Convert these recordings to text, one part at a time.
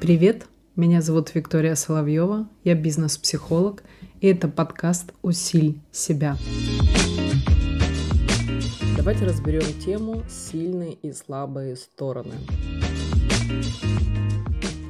Привет, меня зовут Виктория Соловьева, я бизнес-психолог, и это подкаст «Усиль себя». Давайте разберем тему «Сильные и слабые стороны».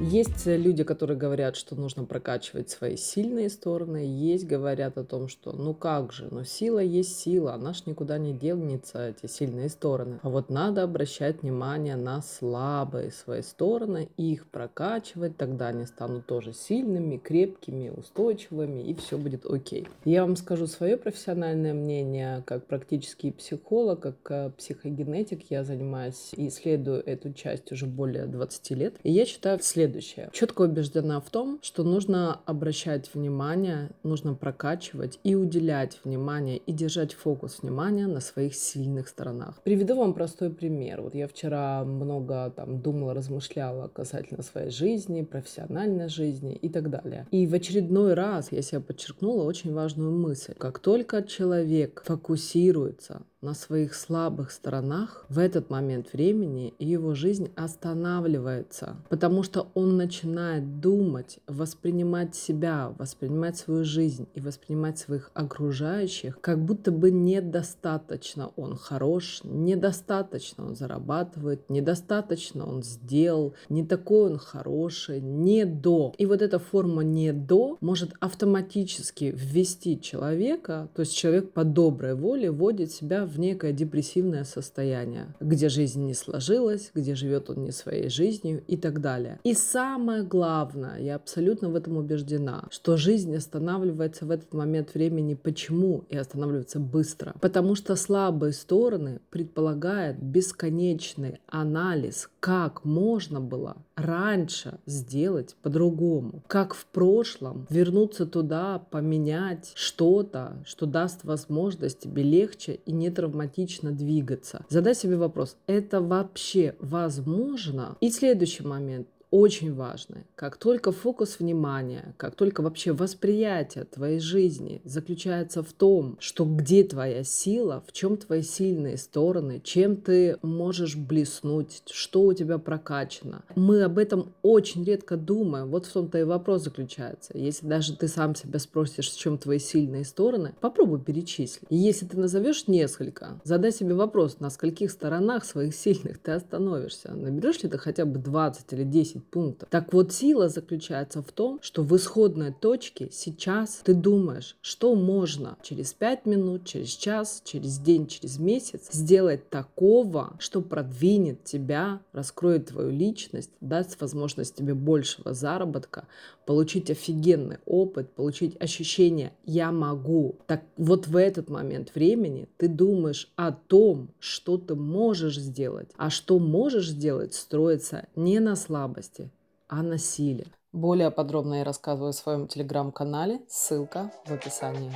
Есть люди, которые говорят, что нужно прокачивать свои сильные стороны. Есть говорят о том, что ну как же, но сила есть сила, она ж никуда не денется, эти сильные стороны. А вот надо обращать внимание на слабые свои стороны, их прокачивать, тогда они станут тоже сильными, крепкими, устойчивыми, и все будет окей. Я вам скажу свое профессиональное мнение, как практический психолог, как э, психогенетик, я занимаюсь и исследую эту часть уже более 20 лет. И я считаю следующее следующее. Четко убеждена в том, что нужно обращать внимание, нужно прокачивать и уделять внимание и держать фокус внимания на своих сильных сторонах. Приведу вам простой пример. Вот я вчера много там думала, размышляла касательно своей жизни, профессиональной жизни и так далее. И в очередной раз я себе подчеркнула очень важную мысль. Как только человек фокусируется на своих слабых сторонах, в этот момент времени его жизнь останавливается, потому что он начинает думать, воспринимать себя, воспринимать свою жизнь и воспринимать своих окружающих, как будто бы недостаточно он хорош, недостаточно он зарабатывает, недостаточно он сделал, не такой он хороший, не до. И вот эта форма не до может автоматически ввести человека, то есть человек по доброй воле вводит себя в некое депрессивное состояние, где жизнь не сложилась, где живет он не своей жизнью и так далее. И самое главное, я абсолютно в этом убеждена, что жизнь останавливается в этот момент времени. Почему? И останавливается быстро. Потому что слабые стороны предполагают бесконечный анализ, как можно было раньше сделать по-другому, как в прошлом вернуться туда, поменять что-то, что даст возможность тебе легче и не травматично двигаться. Задай себе вопрос, это вообще возможно? И следующий момент очень важное. Как только фокус внимания, как только вообще восприятие твоей жизни заключается в том, что где твоя сила, в чем твои сильные стороны, чем ты можешь блеснуть, что у тебя прокачано. Мы об этом очень редко думаем. Вот в том-то и вопрос заключается. Если даже ты сам себя спросишь, в чем твои сильные стороны, попробуй перечислить. И если ты назовешь несколько, задай себе вопрос, на скольких сторонах своих сильных ты остановишься. Наберешь ли ты хотя бы 20 или 10 10 пунктов. Так вот, сила заключается в том, что в исходной точке сейчас ты думаешь, что можно через 5 минут, через час, через день, через месяц сделать такого, что продвинет тебя, раскроет твою личность, даст возможность тебе большего заработка, получить офигенный опыт, получить ощущение «я могу». Так вот в этот момент времени ты думаешь о том, что ты можешь сделать, а что можешь сделать строится не на слабость, а на силе. Более подробно я рассказываю в своем телеграм-канале, ссылка в описании.